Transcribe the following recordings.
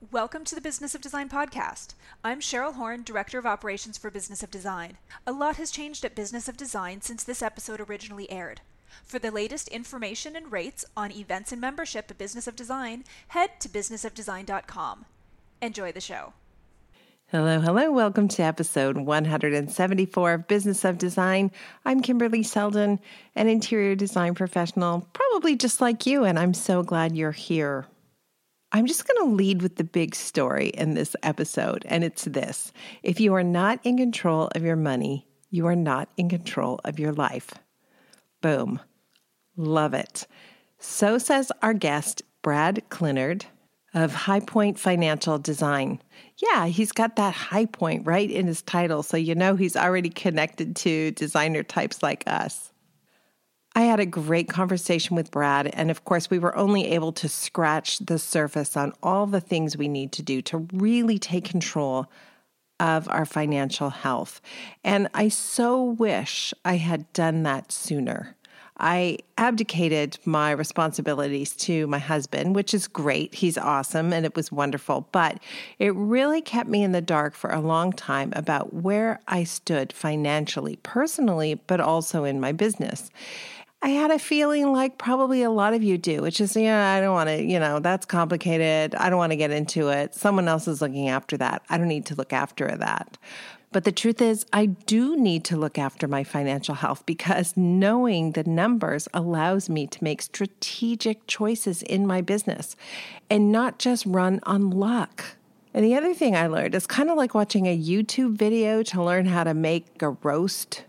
Welcome to the Business of Design podcast. I'm Cheryl Horn, Director of Operations for Business of Design. A lot has changed at Business of Design since this episode originally aired. For the latest information and rates on events and membership at Business of Design, head to businessofdesign.com. Enjoy the show. Hello, hello. Welcome to episode 174 of Business of Design. I'm Kimberly Seldon, an interior design professional, probably just like you, and I'm so glad you're here. I'm just going to lead with the big story in this episode, and it's this if you are not in control of your money, you are not in control of your life. Boom. Love it. So says our guest, Brad Clinard of High Point Financial Design. Yeah, he's got that high point right in his title, so you know he's already connected to designer types like us. I had a great conversation with Brad, and of course, we were only able to scratch the surface on all the things we need to do to really take control of our financial health. And I so wish I had done that sooner. I abdicated my responsibilities to my husband, which is great. He's awesome and it was wonderful. But it really kept me in the dark for a long time about where I stood financially, personally, but also in my business. I had a feeling like probably a lot of you do, which is, yeah, I don't want to, you know, that's complicated. I don't want to get into it. Someone else is looking after that. I don't need to look after that. But the truth is, I do need to look after my financial health because knowing the numbers allows me to make strategic choices in my business and not just run on luck. And the other thing I learned is kind of like watching a YouTube video to learn how to make a roast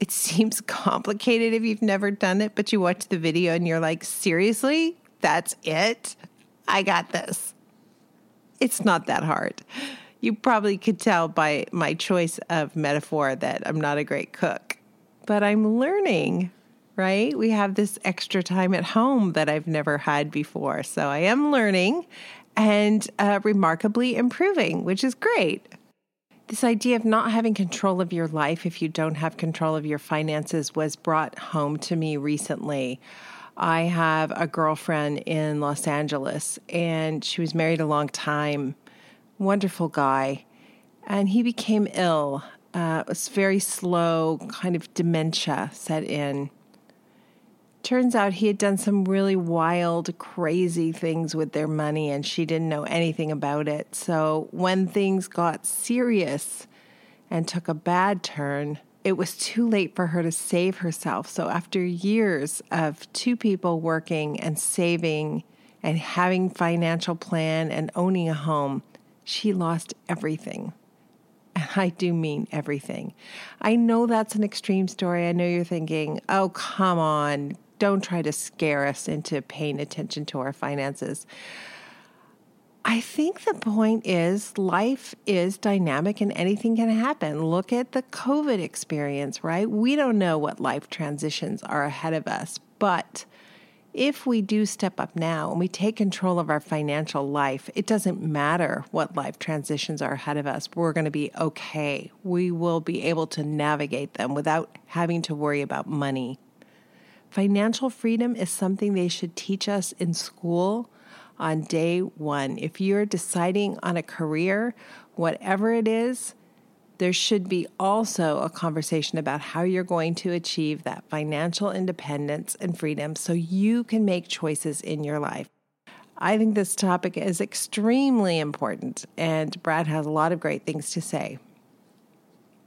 it seems complicated if you've never done it, but you watch the video and you're like, seriously? That's it? I got this. It's not that hard. You probably could tell by my choice of metaphor that I'm not a great cook, but I'm learning, right? We have this extra time at home that I've never had before. So I am learning and uh, remarkably improving, which is great. This idea of not having control of your life if you don't have control of your finances was brought home to me recently. I have a girlfriend in Los Angeles, and she was married a long time. Wonderful guy. And he became ill. Uh, it was very slow, kind of dementia set in. Turns out he had done some really wild, crazy things with their money, and she didn't know anything about it. So when things got serious and took a bad turn, it was too late for her to save herself. So after years of two people working and saving and having financial plan and owning a home, she lost everything. And I do mean everything. I know that's an extreme story. I know you're thinking, oh, come on, don't try to scare us into paying attention to our finances. I think the point is life is dynamic and anything can happen. Look at the COVID experience, right? We don't know what life transitions are ahead of us, but if we do step up now and we take control of our financial life, it doesn't matter what life transitions are ahead of us. We're going to be okay. We will be able to navigate them without having to worry about money. Financial freedom is something they should teach us in school on day one. If you're deciding on a career, whatever it is, there should be also a conversation about how you're going to achieve that financial independence and freedom so you can make choices in your life. I think this topic is extremely important, and Brad has a lot of great things to say.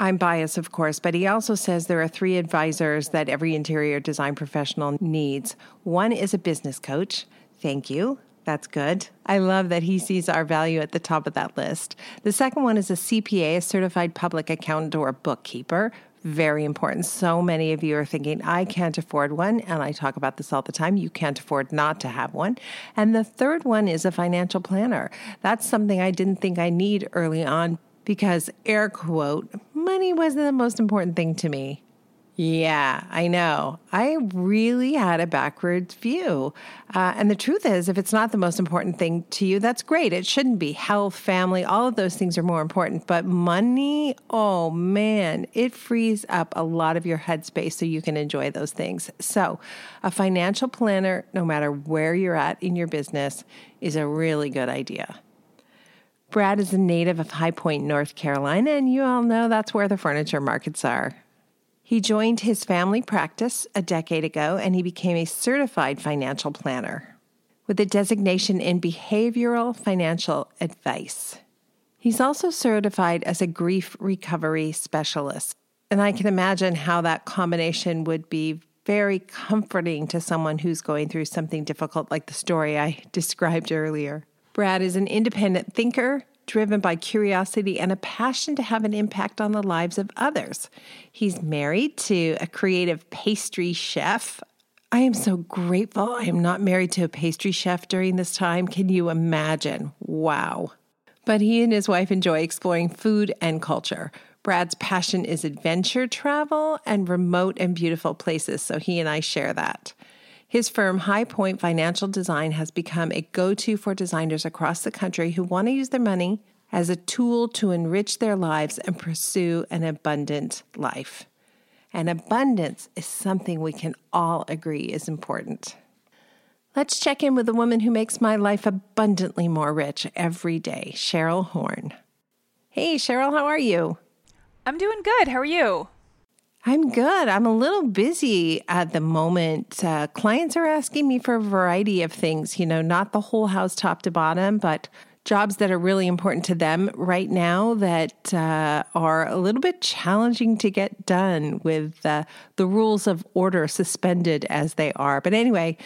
I'm biased, of course, but he also says there are three advisors that every interior design professional needs. One is a business coach. Thank you. That's good. I love that he sees our value at the top of that list. The second one is a CPA, a certified public accountant or bookkeeper. Very important. So many of you are thinking, I can't afford one. And I talk about this all the time. You can't afford not to have one. And the third one is a financial planner. That's something I didn't think I need early on because, air quote, money wasn't the most important thing to me. Yeah, I know. I really had a backwards view. Uh, and the truth is, if it's not the most important thing to you, that's great. It shouldn't be. Health, family, all of those things are more important. But money, oh man, it frees up a lot of your headspace so you can enjoy those things. So, a financial planner, no matter where you're at in your business, is a really good idea. Brad is a native of High Point, North Carolina, and you all know that's where the furniture markets are. He joined his family practice a decade ago and he became a certified financial planner with a designation in behavioral financial advice. He's also certified as a grief recovery specialist. And I can imagine how that combination would be very comforting to someone who's going through something difficult like the story I described earlier. Brad is an independent thinker driven by curiosity and a passion to have an impact on the lives of others. He's married to a creative pastry chef. I am so grateful I am not married to a pastry chef during this time. Can you imagine? Wow. But he and his wife enjoy exploring food and culture. Brad's passion is adventure travel and remote and beautiful places, so he and I share that. His firm, High Point Financial Design, has become a go to for designers across the country who want to use their money as a tool to enrich their lives and pursue an abundant life. And abundance is something we can all agree is important. Let's check in with the woman who makes my life abundantly more rich every day, Cheryl Horn. Hey, Cheryl, how are you? I'm doing good. How are you? I'm good. I'm a little busy at the moment. Uh, clients are asking me for a variety of things, you know, not the whole house top to bottom, but jobs that are really important to them right now that uh, are a little bit challenging to get done with uh, the rules of order suspended as they are. But anyway,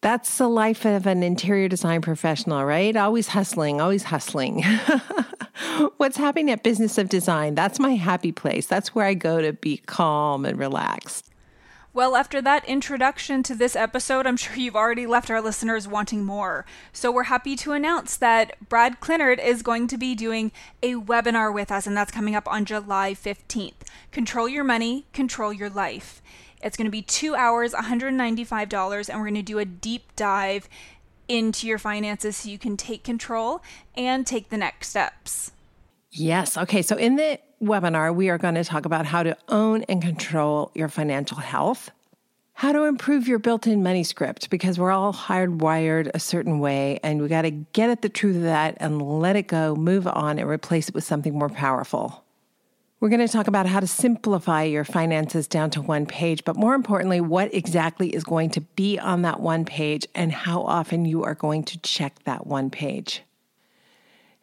that's the life of an interior design professional, right? Always hustling, always hustling. What's happening at Business of Design? That's my happy place. That's where I go to be calm and relaxed. Well, after that introduction to this episode, I'm sure you've already left our listeners wanting more. So, we're happy to announce that Brad Clinard is going to be doing a webinar with us, and that's coming up on July 15th. Control Your Money, Control Your Life. It's going to be two hours, $195, and we're going to do a deep dive into your finances so you can take control and take the next steps. Yes. Okay. So, in the webinar, we are going to talk about how to own and control your financial health, how to improve your built in money script, because we're all hardwired a certain way, and we got to get at the truth of that and let it go, move on, and replace it with something more powerful. We're going to talk about how to simplify your finances down to one page, but more importantly, what exactly is going to be on that one page and how often you are going to check that one page.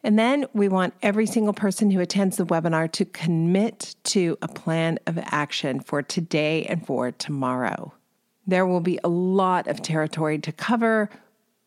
And then we want every single person who attends the webinar to commit to a plan of action for today and for tomorrow. There will be a lot of territory to cover.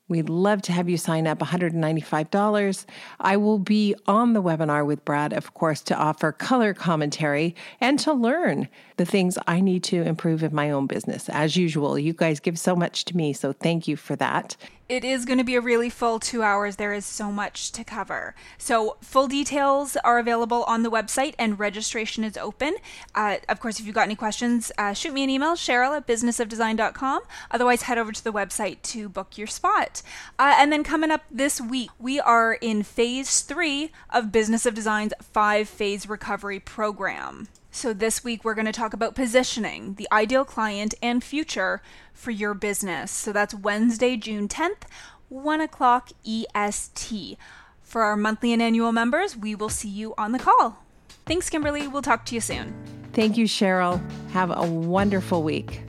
We'd love to have you sign up $195. I will be on the webinar with Brad, of course, to offer color commentary and to learn the things I need to improve in my own business. As usual, you guys give so much to me, so thank you for that it is going to be a really full two hours. There is so much to cover. So, full details are available on the website and registration is open. Uh, of course, if you've got any questions, uh, shoot me an email, Cheryl at businessofdesign.com. Otherwise, head over to the website to book your spot. Uh, and then coming up this week, we are in phase three of Business of Design's five phase recovery program. So, this week we're going to talk about positioning, the ideal client, and future for your business. So, that's Wednesday, June 10th, 1 o'clock EST. For our monthly and annual members, we will see you on the call. Thanks, Kimberly. We'll talk to you soon. Thank you, Cheryl. Have a wonderful week.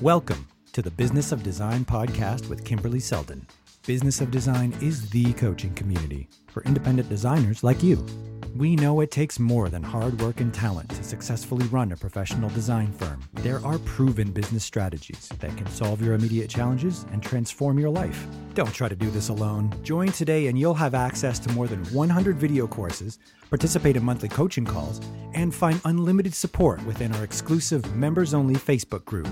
Welcome to the Business of Design podcast with Kimberly Seldon. Business of Design is the coaching community for independent designers like you. We know it takes more than hard work and talent to successfully run a professional design firm. There are proven business strategies that can solve your immediate challenges and transform your life. Don't try to do this alone. Join today and you'll have access to more than 100 video courses, participate in monthly coaching calls, and find unlimited support within our exclusive members only Facebook group.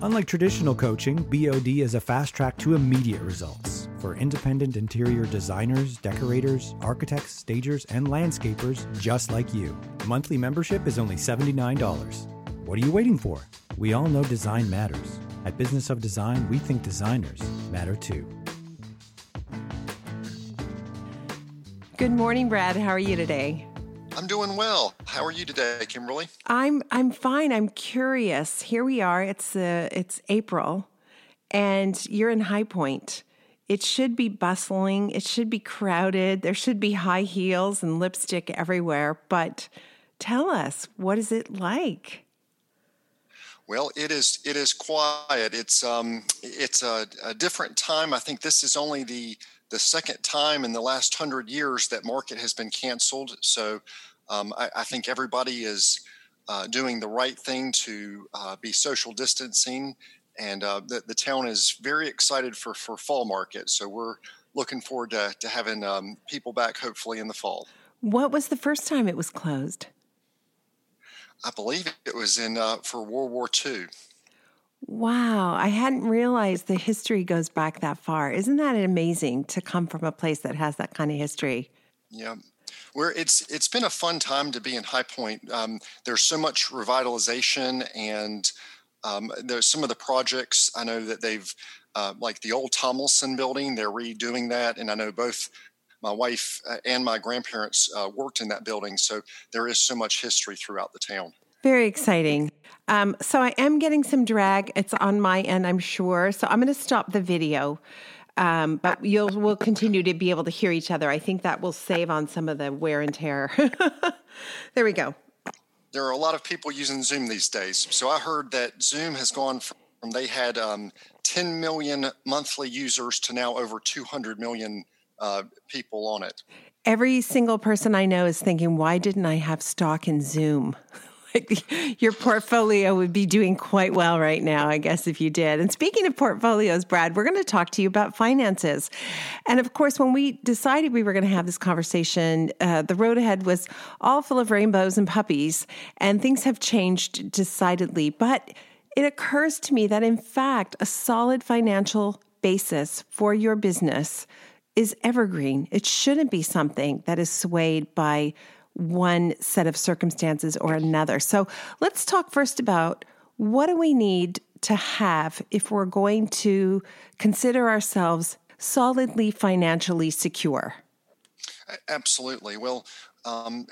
Unlike traditional coaching, BOD is a fast track to immediate results for independent interior designers, decorators, architects, stagers, and landscapers just like you. Monthly membership is only $79. What are you waiting for? We all know design matters. At Business of Design, we think designers matter too. Good morning, Brad. How are you today? I'm doing well. How are you today, Kimberly? I'm I'm fine. I'm curious. Here we are. It's uh, it's April, and you're in High Point It should be bustling, it should be crowded, there should be high heels and lipstick everywhere. But tell us, what is it like? Well, it is it is quiet. It's um it's a, a different time. I think this is only the the second time in the last hundred years that market has been canceled. So um, I, I, think everybody is uh, doing the right thing to uh, be social distancing, and uh, the, the town is very excited for for fall market. So we're looking forward to, to having um, people back hopefully in the fall. What was the first time it was closed? I believe it was in uh, for World War II. Wow, I hadn't realized the history goes back that far. Isn't that amazing to come from a place that has that kind of history? Yeah. Where it's it's been a fun time to be in High Point. Um, there's so much revitalization, and um, there's some of the projects I know that they've uh, like the old Tomlinson building. They're redoing that, and I know both my wife uh, and my grandparents uh, worked in that building. So there is so much history throughout the town. Very exciting. Um, so I am getting some drag. It's on my end, I'm sure. So I'm going to stop the video. Um, but you'll we'll continue to be able to hear each other. I think that will save on some of the wear and tear. there we go. There are a lot of people using Zoom these days. So I heard that Zoom has gone from they had um, 10 million monthly users to now over 200 million uh, people on it. Every single person I know is thinking, why didn't I have stock in Zoom? like your portfolio would be doing quite well right now, I guess, if you did. And speaking of portfolios, Brad, we're going to talk to you about finances. And of course, when we decided we were going to have this conversation, uh, the road ahead was all full of rainbows and puppies, and things have changed decidedly. But it occurs to me that, in fact, a solid financial basis for your business is evergreen. It shouldn't be something that is swayed by one set of circumstances or another. So let's talk first about what do we need to have if we're going to consider ourselves solidly financially secure? Absolutely. Well, um,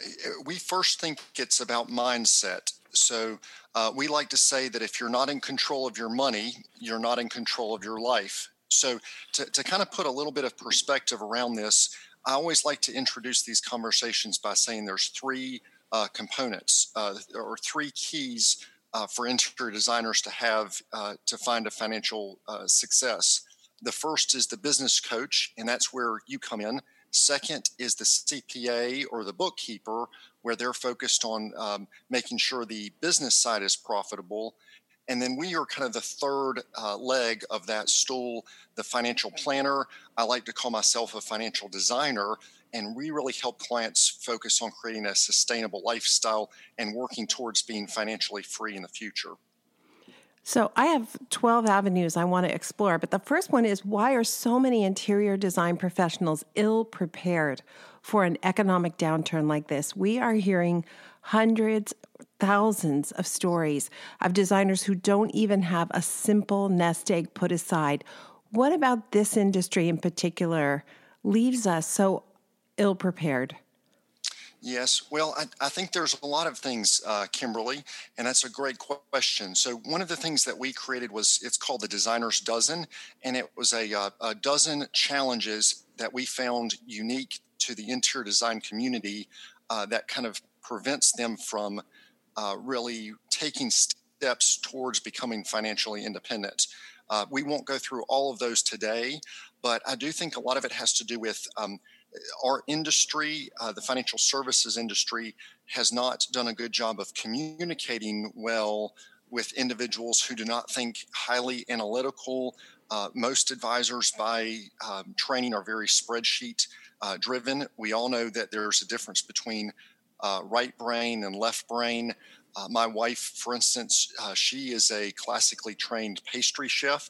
we first think it's about mindset. So uh, we like to say that if you're not in control of your money, you're not in control of your life. So, to, to kind of put a little bit of perspective around this, I always like to introduce these conversations by saying there's three uh, components uh, or three keys uh, for interior designers to have uh, to find a financial uh, success. The first is the business coach, and that's where you come in. Second is the CPA or the bookkeeper, where they're focused on um, making sure the business side is profitable. And then we are kind of the third uh, leg of that stool, the financial planner. I like to call myself a financial designer. And we really help clients focus on creating a sustainable lifestyle and working towards being financially free in the future. So, I have 12 avenues I want to explore, but the first one is why are so many interior design professionals ill prepared for an economic downturn like this? We are hearing hundreds thousands of stories of designers who don't even have a simple nest egg put aside. What about this industry in particular leaves us so ill prepared? Yes, well, I, I, think there's a lot of things, uh, Kimberly, and that's a great question. So, one of the things that we created was it's called the Designer's Dozen, and it was a, uh, a dozen challenges that we found unique to the interior design community uh, that kind of prevents them from uh, really taking steps towards becoming financially independent. Uh, we won't go through all of those today, but I do think a lot of it has to do with um, our industry, uh, the financial services industry, has not done a good job of communicating well with individuals who do not think highly analytical. Uh, most advisors, by um, training, are very spreadsheet uh, driven. We all know that there's a difference between uh, right brain and left brain. Uh, my wife, for instance, uh, she is a classically trained pastry chef,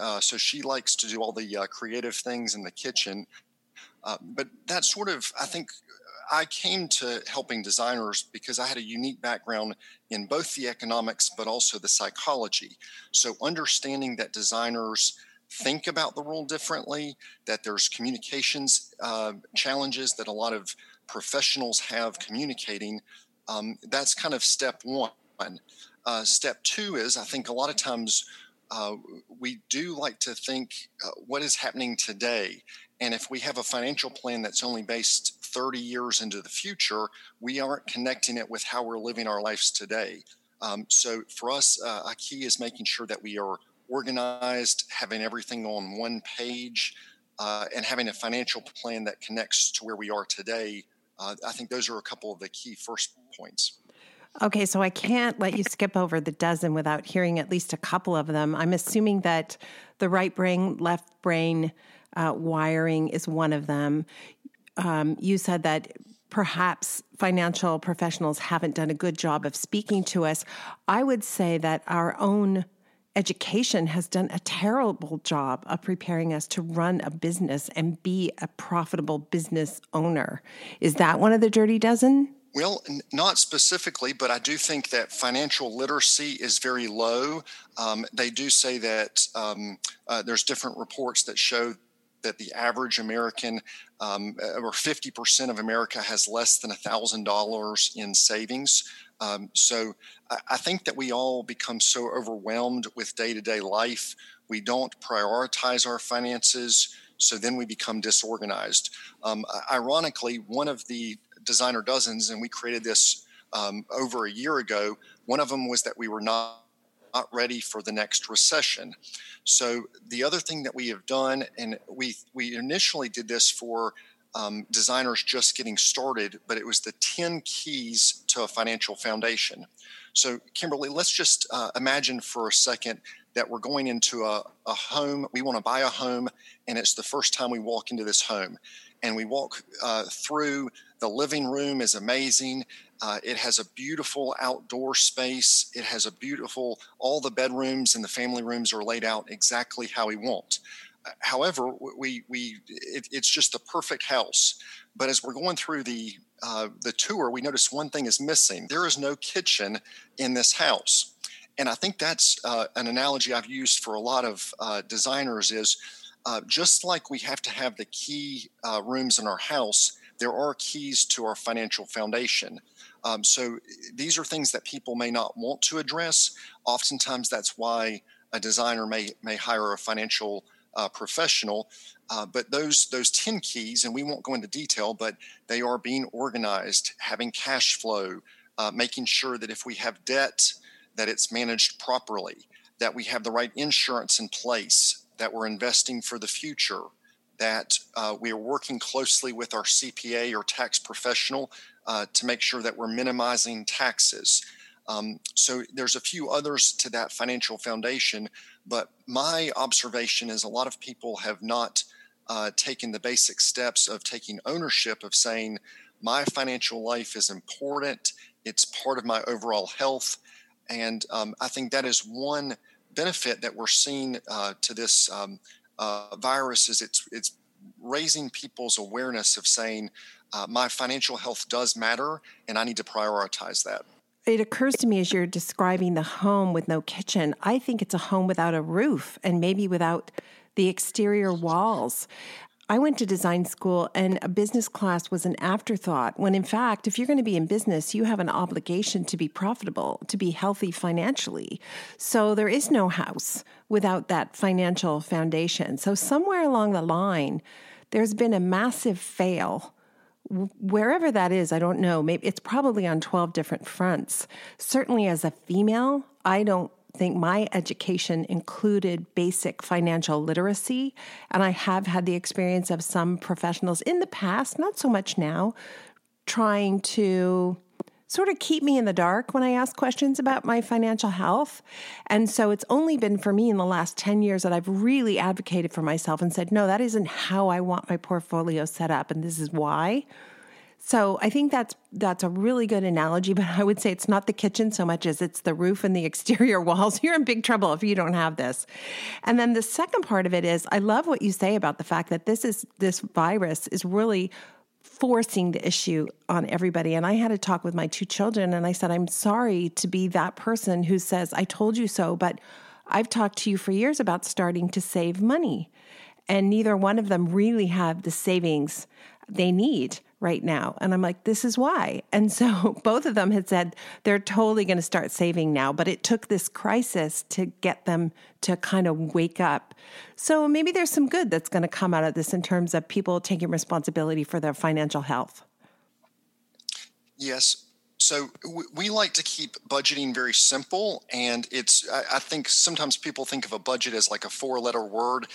uh, so she likes to do all the uh, creative things in the kitchen. Uh, but that sort of, I think, I came to helping designers because I had a unique background in both the economics but also the psychology. So understanding that designers think about the world differently, that there's communications uh, challenges that a lot of professionals have communicating, um, that's kind of step one. Uh, step two is I think a lot of times uh, we do like to think uh, what is happening today. And if we have a financial plan that's only based 30 years into the future, we aren't connecting it with how we're living our lives today. Um, so for us, uh, a key is making sure that we are organized, having everything on one page, uh, and having a financial plan that connects to where we are today. Uh, I think those are a couple of the key first points. Okay, so I can't let you skip over the dozen without hearing at least a couple of them. I'm assuming that the right brain, left brain uh, wiring is one of them. Um, you said that perhaps financial professionals haven't done a good job of speaking to us. I would say that our own education has done a terrible job of preparing us to run a business and be a profitable business owner. Is that one of the dirty dozen? Well, not specifically, but I do think that financial literacy is very low. Um, they do say that um, uh, there's different reports that show that the average American, um, or 50% of America, has less than $1,000 in savings. Um, so I, I, think that we all become so overwhelmed with day to day life. We don't prioritize our finances. So then we become disorganized. Um, ironically, one of the designer dozens, and we created this um, over a year ago, one of them was that we were not not ready for the next recession. So the other thing that we have done, and we we initially did this for um, designers just getting started, but it was the 10 keys to a financial foundation. So, Kimberly, let's just uh, imagine for a second that we're going into a, a home. We want to buy a home, and it's the first time we walk into this home. And we walk uh, through the living room is amazing. Uh, it has a beautiful outdoor space. It has a beautiful, all the bedrooms and the family rooms are laid out exactly how we want. However, we we it, it's just the perfect house. But as we're going through the uh, the tour, we notice one thing is missing. There is no kitchen in this house, and I think that's uh, an analogy I've used for a lot of uh, designers. Is uh, just like we have to have the key uh, rooms in our house, there are keys to our financial foundation. Um, so these are things that people may not want to address. Oftentimes, that's why a designer may may hire a financial uh, professional. Uh, but those those ten keys, and we won't go into detail, but they are being organized, having cash flow, uh, making sure that if we have debt, that it's managed properly, that we have the right insurance in place, that we're investing for the future, that uh, we are working closely with our CPA or tax professional uh, to make sure that we're minimizing taxes. Um, so there's a few others to that financial foundation, but my observation is a lot of people have not uh, taken the basic steps of taking ownership of saying my financial life is important. It's part of my overall health, and um, I think that is one benefit that we're seeing uh, to this um, uh, virus is it's it's raising people's awareness of saying uh, my financial health does matter and I need to prioritize that. It occurs to me as you're describing the home with no kitchen, I think it's a home without a roof and maybe without the exterior walls. I went to design school and a business class was an afterthought when, in fact, if you're going to be in business, you have an obligation to be profitable, to be healthy financially. So there is no house without that financial foundation. So somewhere along the line, there's been a massive fail. Wherever that is, I don't know. Maybe it's probably on 12 different fronts. Certainly, as a female, I don't think my education included basic financial literacy. And I have had the experience of some professionals in the past, not so much now, trying to sort of keep me in the dark when I ask questions about my financial health. And so it's only been for me in the last 10 years that I've really advocated for myself and said, no, that isn't how I want my portfolio set up. And this is why. So I think that's that's a really good analogy, but I would say it's not the kitchen so much as it's the roof and the exterior walls. You're in big trouble if you don't have this. And then the second part of it is I love what you say about the fact that this is this virus is really forcing the issue on everybody. And I had a talk with my two children and I said, I'm sorry to be that person who says, I told you so, but I've talked to you for years about starting to save money. And neither one of them really have the savings they need right now. And I'm like, this is why. And so both of them had said they're totally going to start saving now, but it took this crisis to get them to kind of wake up. So maybe there's some good that's going to come out of this in terms of people taking responsibility for their financial health. Yes. So we like to keep budgeting very simple, and it's. I think sometimes people think of a budget as like a four-letter word,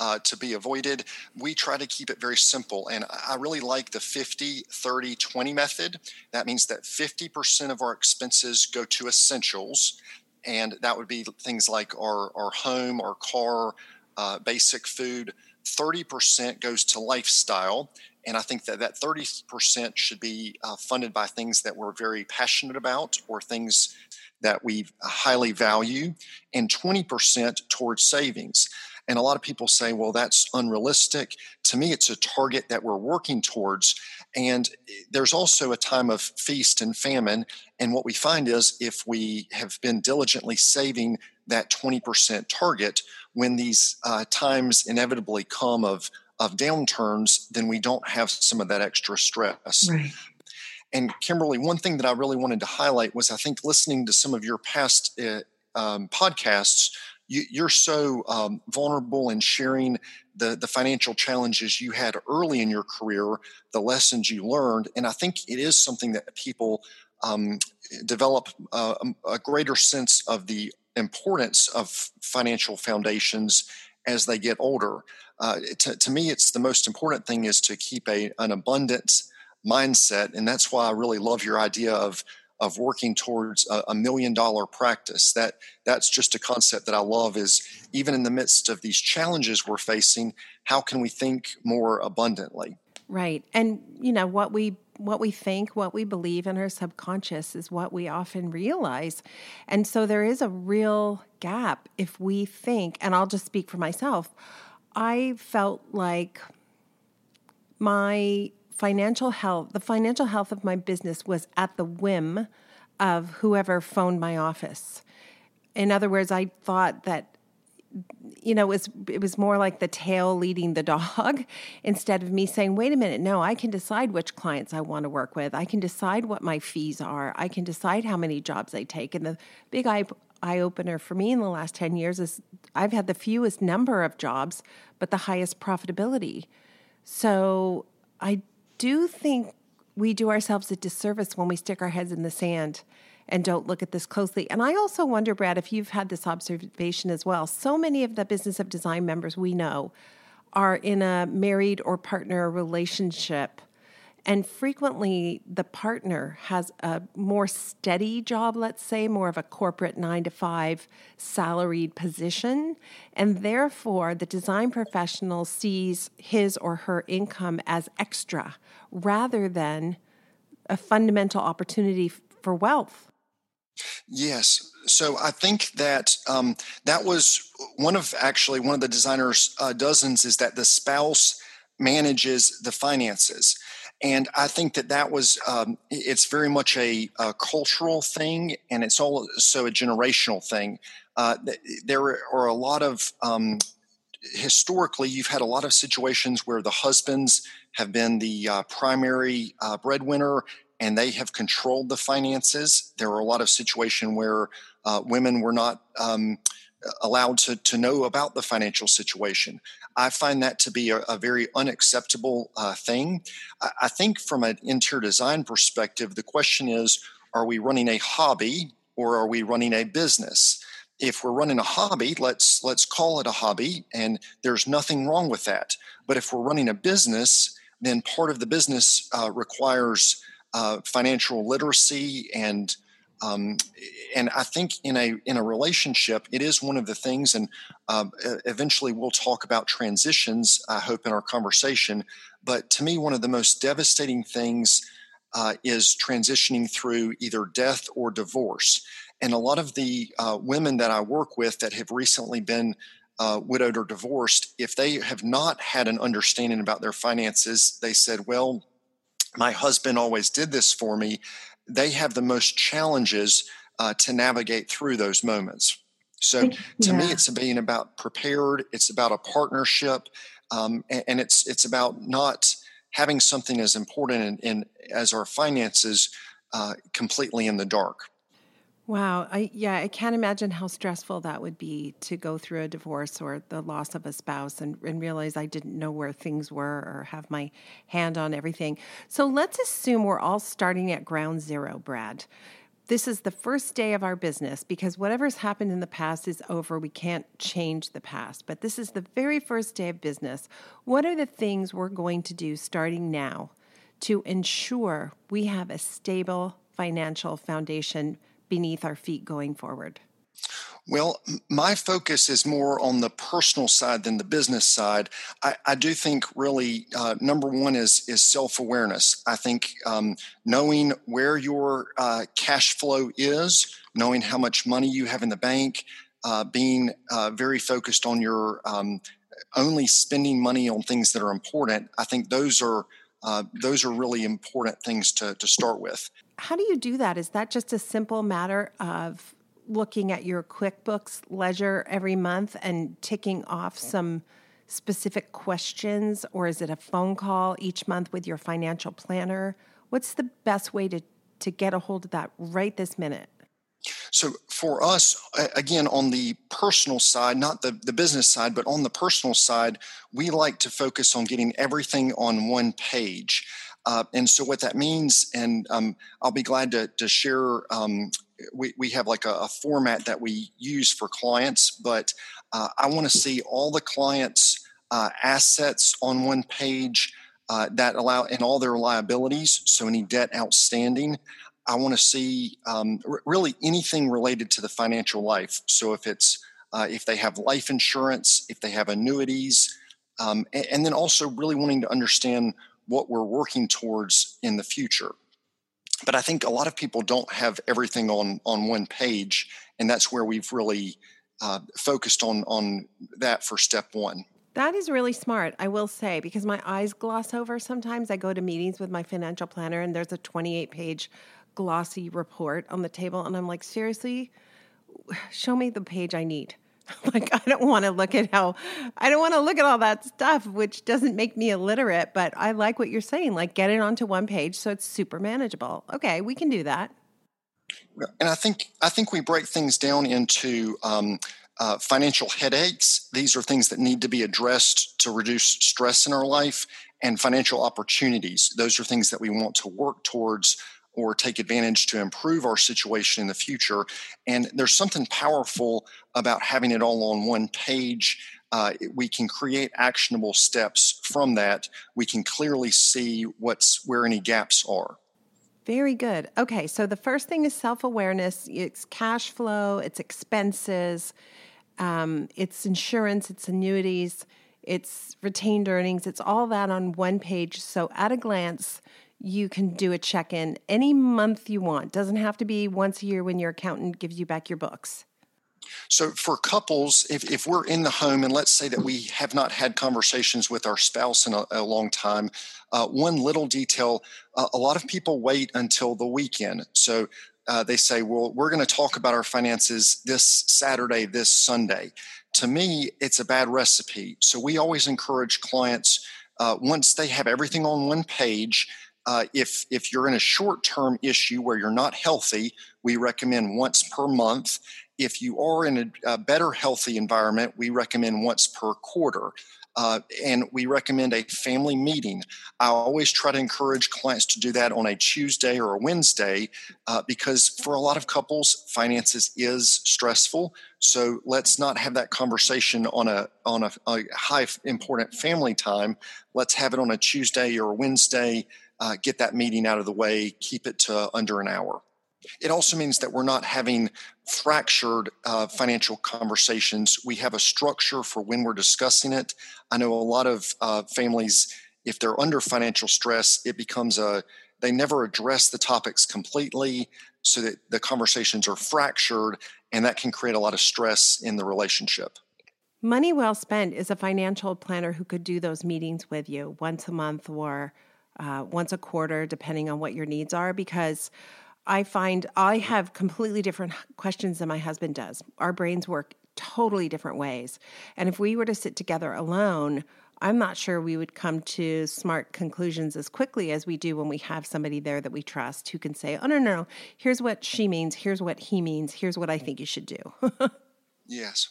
uh, to be avoided. We try to keep it very simple. And I really like the 50, 30, 20 method. That means that 50% of our expenses go to essentials. And that would be things like our, our home, our car, uh, basic food. 30% goes to lifestyle. And I think that that 30% should be uh, funded by things that we're very passionate about or things that we highly value, and 20% towards savings. And a lot of people say, well, that's unrealistic. To me, it's a target that we're working towards. And there's also a time of feast and famine. And what we find is if we have been diligently saving that 20% target, when these uh, times inevitably come of, of downturns, then we don't have some of that extra stress. Right. And Kimberly, one thing that I really wanted to highlight was I think listening to some of your past uh, um, podcasts, you, are so um, vulnerable in sharing the, the financial challenges you had early in your career, the lessons you learned. And I think it is something that people um, develop um, a greater sense of the importance of financial foundations as they get older. Uh, to, to, me, it's the most important thing is to keep a, an abundant mindset. And that's why I really love your idea of of working towards a, a, million dollar practice. That that's just a concept that I love. Is even in the midst of these challenges we're facing, how can we think more abundantly? Right, and you know what we what we think, what we believe in our subconscious is what we often realize. And so there is a real gap if we think, and I'll just speak for myself, I felt like my financial health, the financial health of my business was at the whim of whoever phoned my office. In other words, I thought that you know, it was it was more like the tail leading the dog instead of me saying, "Wait a minute, no, I can decide which clients I want to work with. I can decide what my fees are. I can decide how many jobs I take." And the big eye eye opener for me in the last 10 years is I've had the fewest number of jobs but the highest profitability. So I do think we do ourselves a disservice when we stick our heads in the sand and don't look at this closely. And I also wonder, Brad, if you've had this observation as well. So many of the Business of Design members we know are in a married or partner relationship and frequently, the partner has a more steady job, let's say, more of a corporate nine to five salaried position. And therefore, the design professional sees his or her income as extra rather than a fundamental opportunity for wealth. Yes. So I think that um, that was one of actually one of the designer's uh, dozens is that the spouse manages the finances and I think that that was um, it's very much a, a, cultural thing, and it's also a generational thing. Uh, there are a lot of um, historically, you've had a lot of situations where the husbands have been the uh, primary uh, breadwinner and they have controlled the finances. There are a lot of situations where uh, women were not um, allowed to, to know about the financial situation. I find that to be a, a very unacceptable uh, thing. I, I, think from an interior design perspective, the question is are we running a hobby or are we running a business? If we're running a hobby, let's let's call it a hobby, and there's nothing wrong with that. But if we're running a business, then part of the business uh, requires uh, financial literacy and um, and I think in a in a relationship, it is one of the things, and um, eventually we'll talk about transitions. I hope in our conversation, but to me, one of the most devastating things uh, is transitioning through either death or divorce. And a lot of the uh, women that I work with that have recently been uh, widowed or divorced, if they have not had an understanding about their finances, they said, "Well." My husband always did this for me they have the most challenges uh, to navigate through those moments. So to yeah. me, it's being about prepared. It's about a partnership, um, and, and, it's it's about not having something as important in, in as our finances uh, completely in the dark. Wow. I yeah, I can't imagine how stressful that would be to go through a divorce or the loss of a spouse and, and realize I didn't know where things were or have my hand on everything. So let's assume we're all starting at ground zero, Brad. This is the first day of our business because whatever's happened in the past is over. We can't change the past. But this is the very first day of business. What are the things we're going to do starting now to ensure we have a stable financial foundation beneath our feet going forward? Well, my focus is more on the personal side than the business side. I, I do think really uh, number one is is self awareness. I think um, knowing where your uh, cash flow is, knowing how much money you have in the bank, uh, being uh, very focused on your um, only spending money on things that are important. I think those are uh, those are really important things to to start with. How do you do that? Is that just a simple matter of looking at your QuickBooks ledger every month and ticking off some specific questions, or is it a phone call each month with your financial planner? What's the best way to, to get a hold of that right this minute? So for us, again, on the personal side, not the, the business side, but on the personal side, we like to focus on getting everything on one page. Uh, and so what that means, and um, I'll be glad to, to share um, we, we have like a, a, format that we use for clients, but uh, I want to see all the clients' uh, assets on one page uh, that allow and all their liabilities. So any debt outstanding. I want to see um, r- really anything related to the financial life. So if it's uh, if they have life insurance, if they have annuities, um, and, and then also really wanting to understand what we're working towards in the future but I think a lot of people don't have everything on on one page, and that's where we've really uh, focused on on that for step one. That is really smart, I will say, because my eyes gloss over sometimes. I go to meetings with my financial planner, and there's a 28 page glossy report on the table, and I'm like, seriously, show me the page I need. like I don't want to look at how I don't want to look at all that stuff which doesn't make me illiterate, but I like what you're saying. Like get it onto one page so it's super manageable. Okay, we can do that. And I think I think we break things down into um, uh, financial headaches. These are things that need to be addressed to reduce stress in our life, and financial opportunities. Those are things that we want to work towards or take advantage to improve our situation in the future. And there's something powerful about having it all on one page. Uh, we can create actionable steps from that. We can clearly see what's where any gaps are. Very good. Okay, so the first thing is self awareness. It's cash flow, it's expenses, um, it's insurance, it's annuities, it's retained earnings. It's all that on one page. So at a glance, you can do a check in any month you want. Doesn't have to be once a year when your accountant gives you back your books. So, for couples, if, if we're in the home and let's say that we have not had conversations with our spouse in a, a long time, uh, one little detail uh, a lot of people wait until the weekend. So, uh, they say, Well, we're going to talk about our finances this Saturday, this Sunday. To me, it's a bad recipe. So, we always encourage clients uh, once they have everything on one page uh, if if you're in a short term issue where you're not healthy, we recommend once per month. If you are in a, a better healthy environment, we recommend once per quarter. Uh, and we recommend a family meeting. I always try to encourage clients to do that on a Tuesday or a Wednesday uh, because for a lot of couples, finances is stressful. So let's not have that conversation on a on a, a high important family time. Let's have it on a Tuesday or a Wednesday uh, get that meeting out of the way, keep it to under an hour. It also means that we're not having fractured uh, financial conversations. We have a structure for when we're discussing it. I know a lot of uh, families, if they're under financial stress, it becomes a they never address the topics completely so that the conversations are fractured and that can create a lot of stress in the relationship. Money well spent is a financial planner who could do those meetings with you once a month or uh, once a quarter, depending on what your needs are, because I find I have completely different questions than my husband does. Our brains work totally different ways. And if we were to sit together alone, I'm not sure we would come to smart conclusions as quickly as we do when we have somebody there that we trust who can say, oh, no, no, no, here's what she means, here's what he means, here's what I think you should do. yes.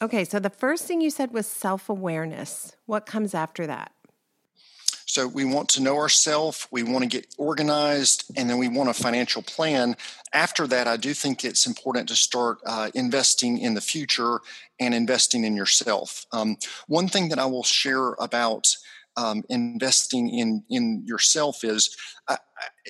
Okay, so the first thing you said was self awareness. What comes after that? So we want to know ourselves, we want to get organized, and then we want a financial plan. After that, I do think it's important to start uh, investing in the future and investing in yourself. Um, one thing that I will share about um, investing in in yourself is, uh,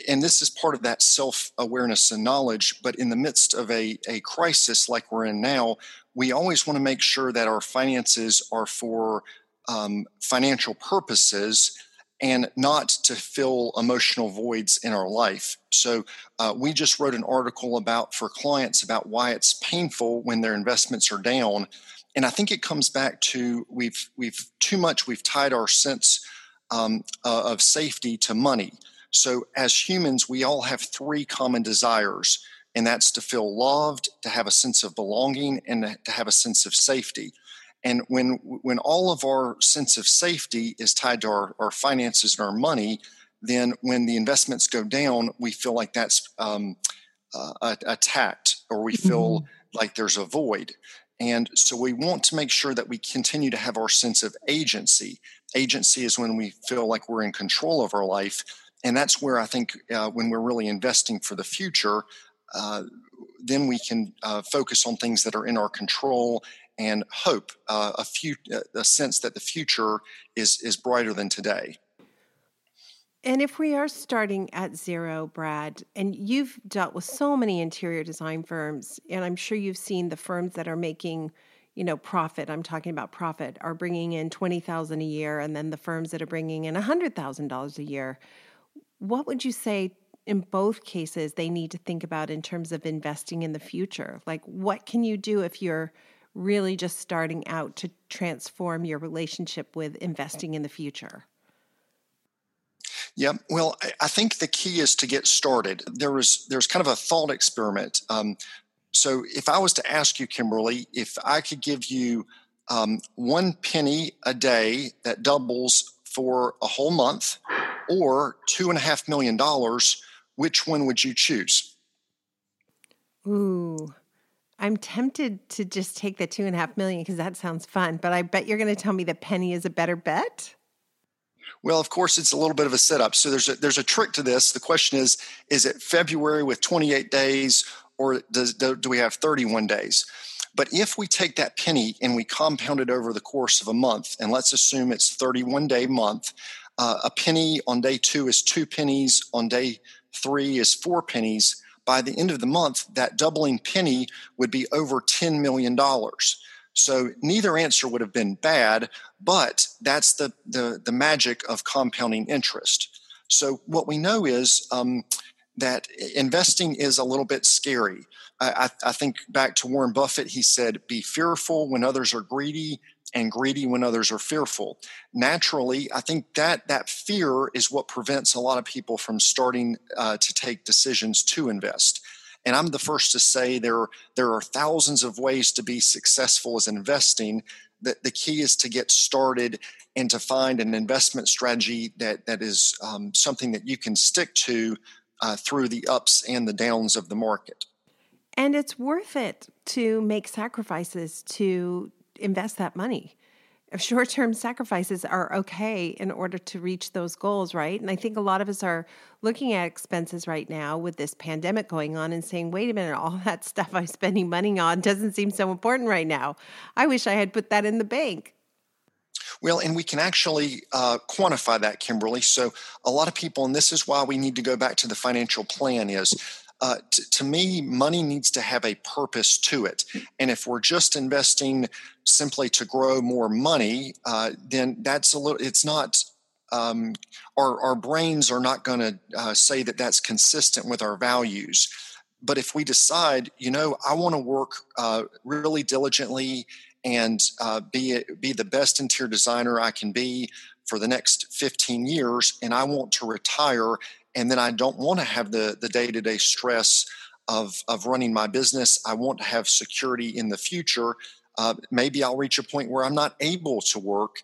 and this is part of that self awareness and knowledge. But in the midst of a a crisis like we're in now, we always want to make sure that our finances are for um, financial purposes and not to fill emotional voids in our life. So uh, we just wrote an article about for clients about why it's painful when their investments are down, and I think it comes back to we've we've too much we've tied our sense um, uh, of safety to money. So as humans, we all have three common desires, and that's to feel loved, to have a sense of belonging, and to have a sense of safety. And when when all of our sense of safety is tied to our, our finances and our money, then when the investments go down, we feel like that's um, uh, attacked, or we feel mm-hmm. like there's a void. And so we want to make sure that we continue to have our sense of agency. Agency is when we feel like we're in control of our life. And that's where I think uh, when we're really investing for the future, uh, then we can uh, focus on things that are in our control and hope, uh, a, few, uh, a sense that the future is, is brighter than today. And if we are starting at zero, Brad, and you've dealt with so many interior design firms, and I'm sure you've seen the firms that are making, you know, profit. I'm talking about profit are bringing in twenty thousand a year, and then the firms that are bringing in hundred thousand dollars a year. What would you say in both cases they need to think about in terms of investing in the future? Like, what can you do if you're really just starting out to transform your relationship with investing in the future? Yeah, well, I think the key is to get started. There was there's kind of a thought experiment. Um, so if I was to ask you, Kimberly, if I could give you um, one penny a day that doubles for a whole month, or two and a half million dollars, which one would you choose? Ooh, I'm tempted to just take the two and a half million because that sounds fun, but I bet you're going to tell me the penny is a better bet. Well, of course, it's a little bit of a setup. So there's a, there's a trick to this. The question is, is it February with 28 days or does, do, do we have 31 days? But if we take that penny and we compound it over the course of a month, and let's assume it's 31 day month, uh, a penny on day two is two pennies, on day three is four pennies. By the end of the month, that doubling penny would be over $10 million. So neither answer would have been bad, but that's the, the, the magic of compounding interest. So what we know is um, that investing is a little bit scary. I, I, think back to Warren Buffett, he said, be fearful when others are greedy and greedy when others are fearful. Naturally, I think that that fear is what prevents a lot of people from starting uh, to take decisions to invest. And I'm the first to say there, there are thousands of ways to be successful as investing. That the key is to get started and to find an investment strategy that, that is um, something that you can stick to uh, through the ups and the downs of the market. And it's worth it to make sacrifices to invest that money short term sacrifices are okay in order to reach those goals, right? And I think a lot of us are looking at expenses right now with this pandemic going on and saying, wait a minute, all that stuff I'm spending money on doesn't seem so important right now. I wish I had put that in the bank. Well, and we can actually uh, quantify that, Kimberly. So, a lot of people, and this is why we need to go back to the financial plan, is uh, t- to me, money needs to have a purpose to it. And if we're just investing simply to grow more money, uh, then that's a little, it's not, um, our, our brains are not going to uh, say that that's consistent with our values. But if we decide, you know, I want to work uh, really diligently and uh, be, be the best interior designer I can be for the next 15 years, and I want to retire and then I don't want to have the the day to day stress of of running my business. I want to have security in the future. Uh, maybe I'll reach a point where I'm not able to work.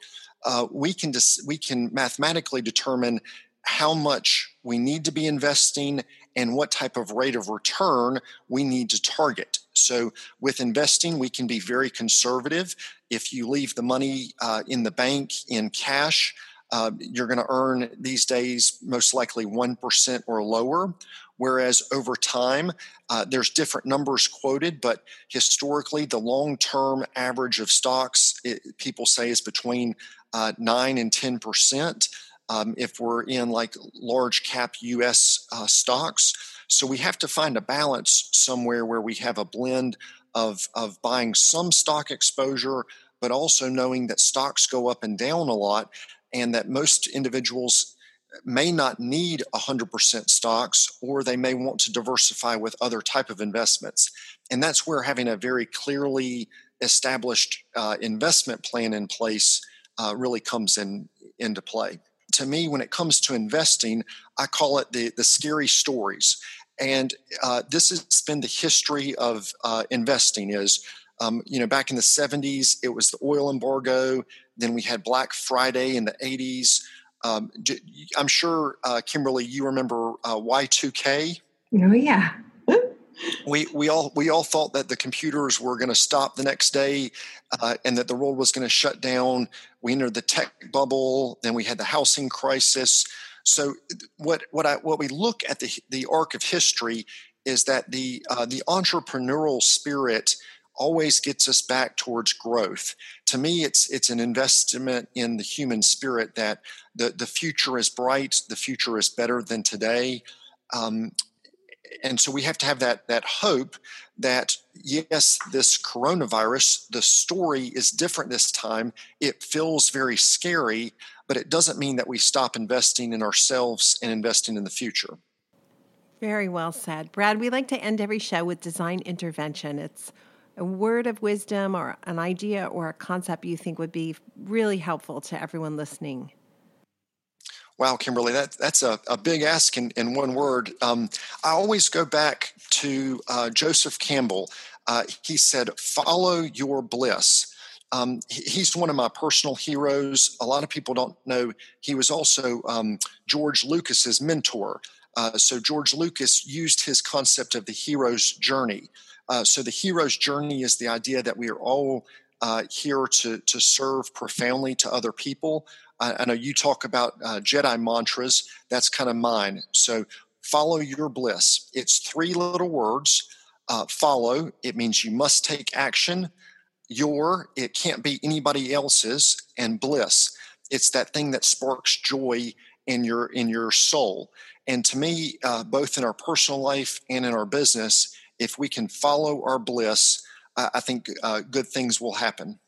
uh, we can dis- we can mathematically determine how much we need to be investing and what type of rate of return we need to target. So, with investing, we can be very conservative. If you leave the money uh, in the bank in cash, uh, you're going to earn these days most likely 1% or lower. Whereas over time, uh, there's different numbers quoted, but historically, the long term average of stocks, it, people say, is between uh, 9 and 10%. Um, if we're in like large cap US uh, stocks. So we have to find a balance somewhere where we have a blend of, of buying some stock exposure, but also knowing that stocks go up and down a lot and that most individuals may not need 100% stocks or they may want to diversify with other type of investments. And that's where having a very clearly established uh, investment plan in place uh, really comes in into play. To me when it comes to investing i call it the, the scary stories. And uh, this has been the history of uh, investing is um, you know back in the 70s it was the oil embargo then we had Black Friday in the 80s. Um, I'm sure, uh, Kimberly, you remember uh, Y2K? Oh, yeah. we, we all we all thought that the computers were going to stop the next day uh, and that the world was going to shut down. We entered the tech bubble, then we had the housing crisis. So what what I what we look at the the arc of history is that the uh, the entrepreneurial spirit always gets us back towards growth. To me, it's it's an investment in the human spirit that the, the future is bright, the future is better than today. Um, and so we have to have that that hope that yes this coronavirus the story is different this time it feels very scary but it doesn't mean that we stop investing in ourselves and investing in the future very well said brad we like to end every show with design intervention it's a word of wisdom or an idea or a concept you think would be really helpful to everyone listening? Wow, Kimberly, that, that's a, a big ask in, in one word. Um, I always go back to uh, Joseph Campbell. Uh, he said, Follow your bliss. Um, he's one of my personal heroes. A lot of people don't know he was also um, George Lucas's mentor. Uh, so George Lucas used his concept of the hero's journey. Uh, so the hero's journey is the idea that we are all uh, here to to serve profoundly to other people. I, know you talk about uh, Jedi mantras. That's kind of mine. So follow your bliss. It's three little words. Uh, follow. It means you must take action. Your. It can't be anybody else's. And bliss. It's that thing that sparks joy in your in your soul. And to me, both in our personal life and in our business, if we can follow our bliss, uh, I think uh, good things will happen.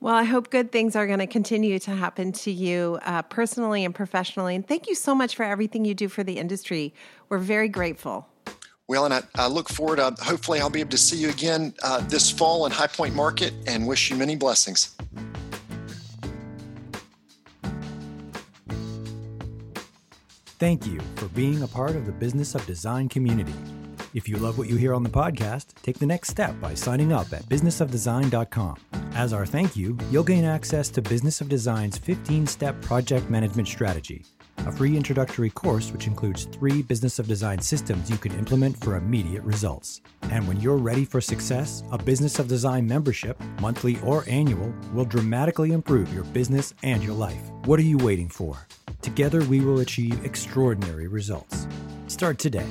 Well, I hope good things are going to continue to happen to you uh, personally and professionally. And thank you so much for everything you do for the industry. We're very grateful. Well, and I, I look forward. Uh, hopefully, I'll be able to see you again uh, this fall in High Point Market and wish you many blessings. Thank you for being a part of the Business of Design community. If you love what you hear on the podcast, take the next step by signing up at businessofdesign.com. As our thank you, you'll gain access to Business of Design's 15 step project management strategy, a free introductory course which includes three Business of Design systems you can implement for immediate results. And when you're ready for success, a Business of Design membership, monthly or annual, will dramatically improve your business and your life. What are you waiting for? Together, we will achieve extraordinary results. Start today